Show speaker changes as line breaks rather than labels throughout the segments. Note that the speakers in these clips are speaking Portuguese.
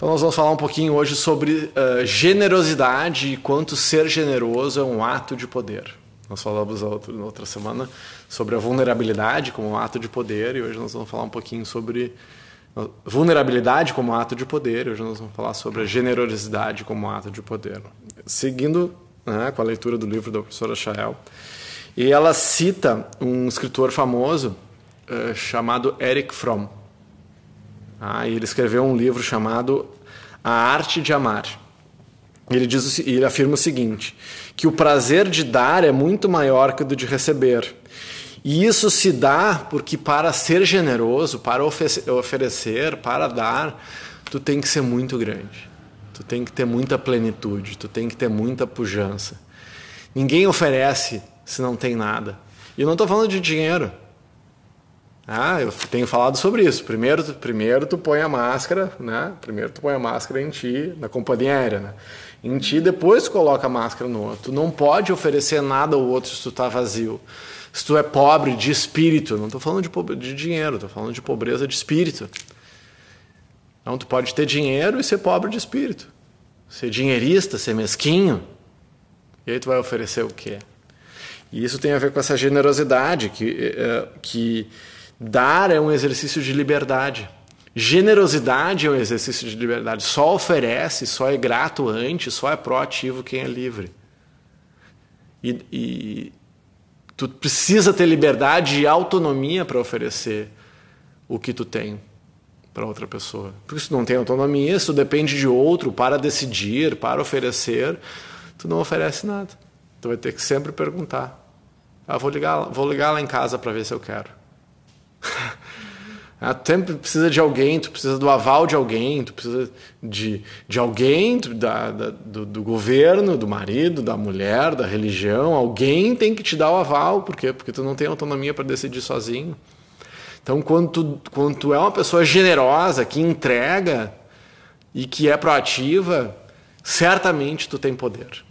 Então nós vamos falar um pouquinho hoje sobre uh, generosidade e quanto ser generoso é um ato de poder. Nós falamos outra, na outra semana sobre a vulnerabilidade como um ato de poder e hoje nós vamos falar um pouquinho sobre vulnerabilidade como ato de poder e hoje nós vamos falar sobre a generosidade como ato de poder. Seguindo né, com a leitura do livro da professora Chael. E ela cita um escritor famoso uh, chamado Eric Fromm. Ah, ele escreveu um livro chamado A Arte de Amar. Ele, diz, ele afirma o seguinte: que o prazer de dar é muito maior que o de receber. E isso se dá porque, para ser generoso, para oferecer, para dar, tu tem que ser muito grande. Tu tem que ter muita plenitude, tu tem que ter muita pujança. Ninguém oferece se não tem nada. E eu não estou falando de dinheiro. Ah, eu tenho falado sobre isso. Primeiro, primeiro tu põe a máscara, né? Primeiro tu põe a máscara em ti, na companhia aérea, né? Em ti, depois tu coloca a máscara no outro. Tu não pode oferecer nada ao outro se tu está vazio. Se tu é pobre de espírito, não estou falando de, de dinheiro, estou falando de pobreza de espírito. Então tu pode ter dinheiro e ser pobre de espírito. Ser dinheirista, ser mesquinho. E aí tu vai oferecer o quê? E isso tem a ver com essa generosidade que, eh, que Dar é um exercício de liberdade. Generosidade é um exercício de liberdade. Só oferece, só é grato antes, só é proativo quem é livre. E, e tu precisa ter liberdade e autonomia para oferecer o que tu tem para outra pessoa. Porque se tu não tem autonomia, se tu depende de outro para decidir, para oferecer, tu não oferece nada. Tu vai ter que sempre perguntar. Ah, vou ligar, vou ligar lá em casa para ver se eu quero. Ah, sempre precisa de alguém, tu precisa do aval de alguém, tu precisa de, de alguém, da, da do, do, governo, do marido, da mulher, da religião. Alguém tem que te dar o aval, por quê? Porque tu não tem autonomia para decidir sozinho. Então, quando tu, quando tu é uma pessoa generosa, que entrega e que é proativa, certamente tu tem poder.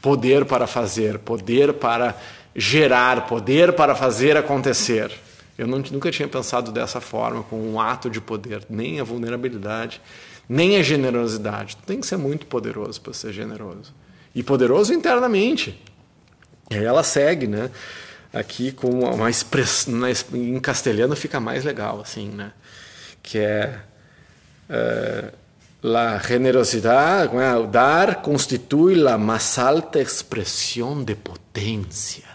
Poder para fazer, poder para gerar, poder para fazer acontecer. Eu não, nunca tinha pensado dessa forma, com um ato de poder, nem a vulnerabilidade, nem a generosidade. Tem que ser muito poderoso para ser generoso. E poderoso internamente. E aí ela segue, né? Aqui com uma expressão. Em castelhano fica mais legal, assim, né? Que é. Uh, la generosidade, é? o dar constitui la mais alta expressão de potência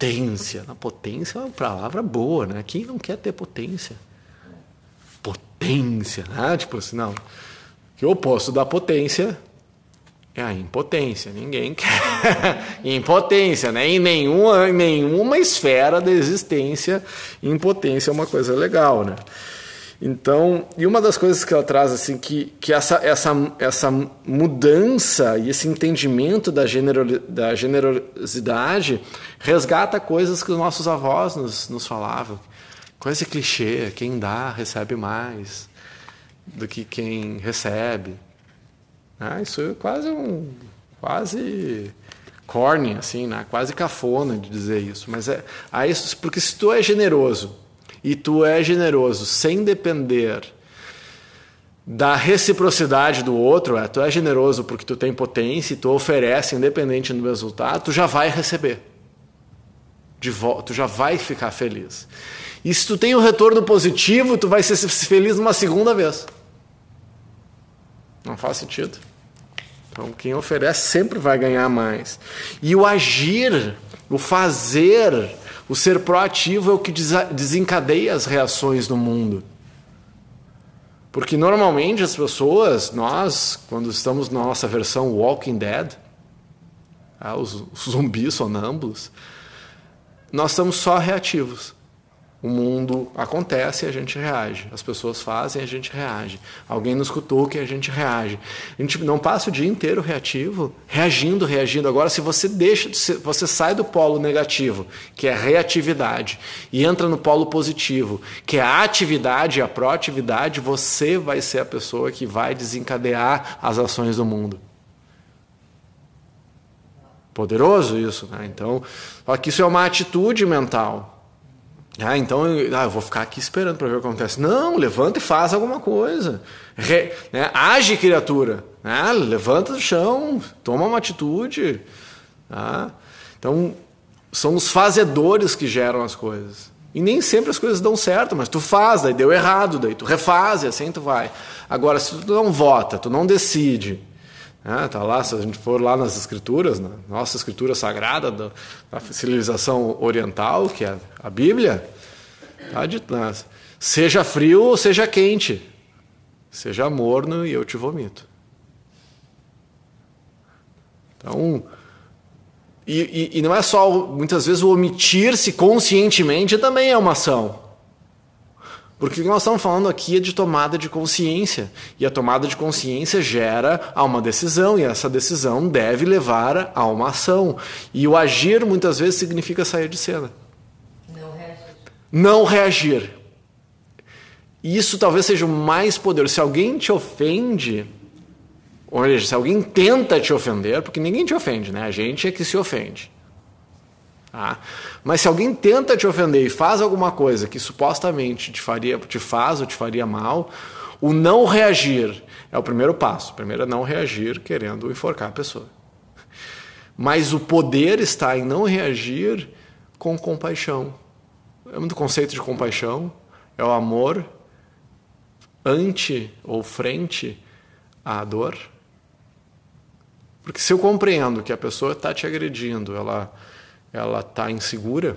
potência. A potência é uma palavra boa, né? Quem não quer ter potência? Potência, né? Tipo assim, não. Que o oposto da potência é a impotência. Ninguém quer impotência, né? Em nenhuma, em nenhuma esfera da existência, impotência é uma coisa legal, né? Então, e uma das coisas que ela traz assim que, que essa, essa, essa mudança e esse entendimento da, genero, da generosidade resgata coisas que os nossos avós nos, nos falavam. Coisa clichê, quem dá recebe mais do que quem recebe. Ah, isso é quase um quase corny assim, né? Quase cafona de dizer isso, mas é, isso porque se tu é generoso e tu é generoso sem depender da reciprocidade do outro, é, tu é generoso porque tu tem potência e tu oferece independente do resultado, tu já vai receber. De volta, tu já vai ficar feliz. E se tu tem um retorno positivo, tu vai ser feliz uma segunda vez. Não faz sentido. Então, quem oferece sempre vai ganhar mais. E o agir, o fazer, o ser proativo é o que desencadeia as reações no mundo. Porque normalmente as pessoas, nós, quando estamos na nossa versão Walking Dead, ah, os, zumbis sonâmbulos, nós estamos só reativos. O mundo acontece e a gente reage. As pessoas fazem e a gente reage. Alguém nos cutuca e a gente reage. A gente não passa o dia inteiro reativo, reagindo, reagindo. Agora, se você deixa, você sai do polo negativo, que é a reatividade, e entra no polo positivo, que é a atividade, a proatividade, você vai ser a pessoa que vai desencadear as ações do mundo. Poderoso isso, né? Então, só que isso é uma atitude mental. Ah, então eu, ah, eu vou ficar aqui esperando para ver o que acontece. Não, levanta e faz alguma coisa. Re, né? Age, criatura. Né? Levanta do chão, toma uma atitude. Tá? Então, são os fazedores que geram as coisas. E nem sempre as coisas dão certo, mas tu faz, daí deu errado, daí tu refaz e assim tu vai. Agora, se tu não vota, tu não decide, né? tá lá, se a gente for lá nas escrituras, na nossa escritura sagrada da, da civilização oriental, que é a Bíblia, tá dito, né? seja frio ou seja quente, seja morno e eu te vomito. Então, e, e, e não é só, muitas vezes, o omitir-se conscientemente também é uma ação. Porque o que nós estamos falando aqui é de tomada de consciência. E a tomada de consciência gera a uma decisão, e essa decisão deve levar a uma ação. E o agir muitas vezes significa sair de cena. Não reagir. Não reagir. Isso talvez seja o mais poderoso. Se alguém te ofende, ou seja, se alguém tenta te ofender, porque ninguém te ofende, né? A gente é que se ofende. Tá? Mas se alguém tenta te ofender e faz alguma coisa que supostamente te, faria, te faz ou te faria mal, o não reagir é o primeiro passo. Primeiro é não reagir querendo enforcar a pessoa. Mas o poder está em não reagir com compaixão. É muito conceito de compaixão, é o amor ante ou frente à dor porque se eu compreendo que a pessoa está te agredindo, ela ela está insegura,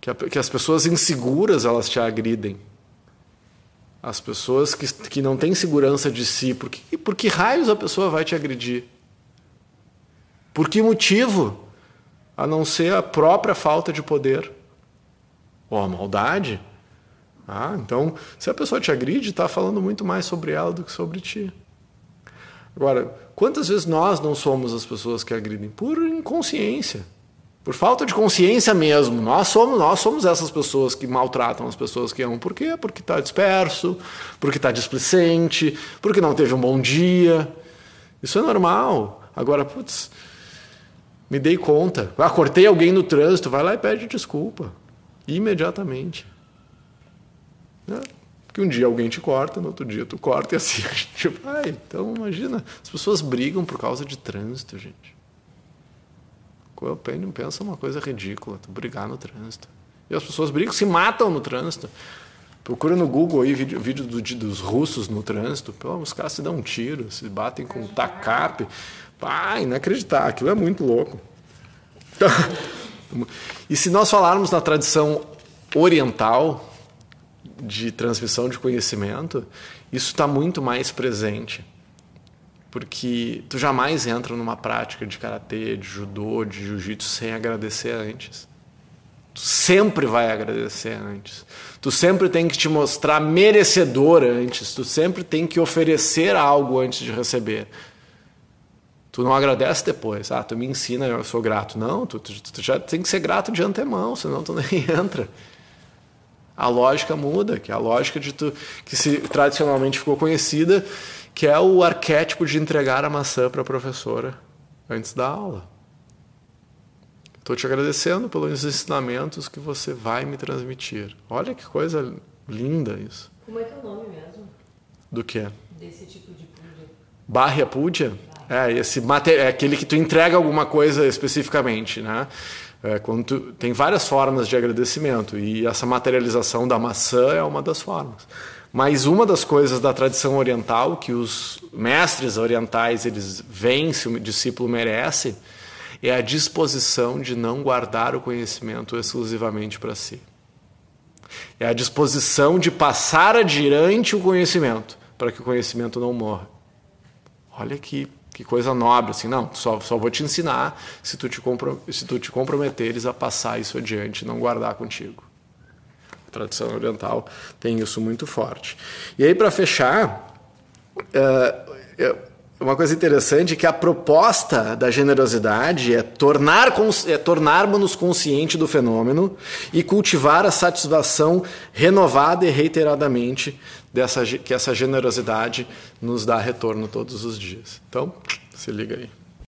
que, a, que, as pessoas inseguras elas te agridem, as pessoas que, que não têm segurança de si, por que, por que raios a pessoa vai te agredir? Por que motivo? A não ser a própria falta de poder ou a maldade. Ah, então, se a pessoa te agride, está falando muito mais sobre ela do que sobre ti. Agora, quantas vezes nós não somos as pessoas que agridem? Por inconsciência. Por falta de consciência mesmo. Nós somos, nós somos essas pessoas que maltratam as pessoas que amam. Por quê? Porque está disperso, porque está displicente, porque não teve um bom dia. Isso é normal. Agora, putz, me dei conta. Ah, cortei alguém no trânsito, vai lá e pede desculpa. Imediatamente. Né? Que um dia alguém te corta, no outro dia tu corta e assim a gente vai. Então, imagina, as pessoas brigam por causa de trânsito, gente. Eu pensa uma coisa ridícula, tu brigar no trânsito. E as pessoas brigam, se matam no trânsito. Procura no Google aí vídeo, vídeo do, dos russos no trânsito. Pô, os caras se dão um tiro, se batem com tacape. Pá, inacreditável, aquilo é muito louco. e se nós falarmos na tradição oriental, de transmissão de conhecimento, isso está muito mais presente. Porque tu jamais entra numa prática de karatê, de judô, de jiu-jitsu sem agradecer antes. Tu sempre vai agradecer antes. Tu sempre tem que te mostrar merecedor antes. Tu sempre tem que oferecer algo antes de receber. Tu não agradece depois. Ah, tu me ensina, eu sou grato. Não, tu, tu, tu já tem que ser grato de antemão, senão tu nem entra a lógica muda, que é a lógica de tu, que se tradicionalmente ficou conhecida, que é o arquétipo de entregar a maçã para a professora antes da aula. Estou te agradecendo pelos ensinamentos que você vai me transmitir. Olha que coisa linda isso.
Como é que é o nome mesmo?
Do que?
Desse tipo de púdia.
Barra púdia? É, esse é aquele que tu entrega alguma coisa especificamente, né? É, tu, tem várias formas de agradecimento e essa materialização da maçã é uma das formas. Mas uma das coisas da tradição oriental que os mestres orientais eles veem se o discípulo merece é a disposição de não guardar o conhecimento exclusivamente para si. É a disposição de passar adiante o conhecimento para que o conhecimento não morra. Olha que que coisa nobre, assim, não, só, só vou te ensinar se tu te, se tu te comprometeres a passar isso adiante, não guardar contigo. A tradição oriental tem isso muito forte. E aí, para fechar, uh, uma coisa interessante é que a proposta da generosidade é tornar é tornarmos-nos conscientes do fenômeno e cultivar a satisfação renovada e reiteradamente dessa, que essa generosidade nos dá retorno todos os dias. Então, se liga aí.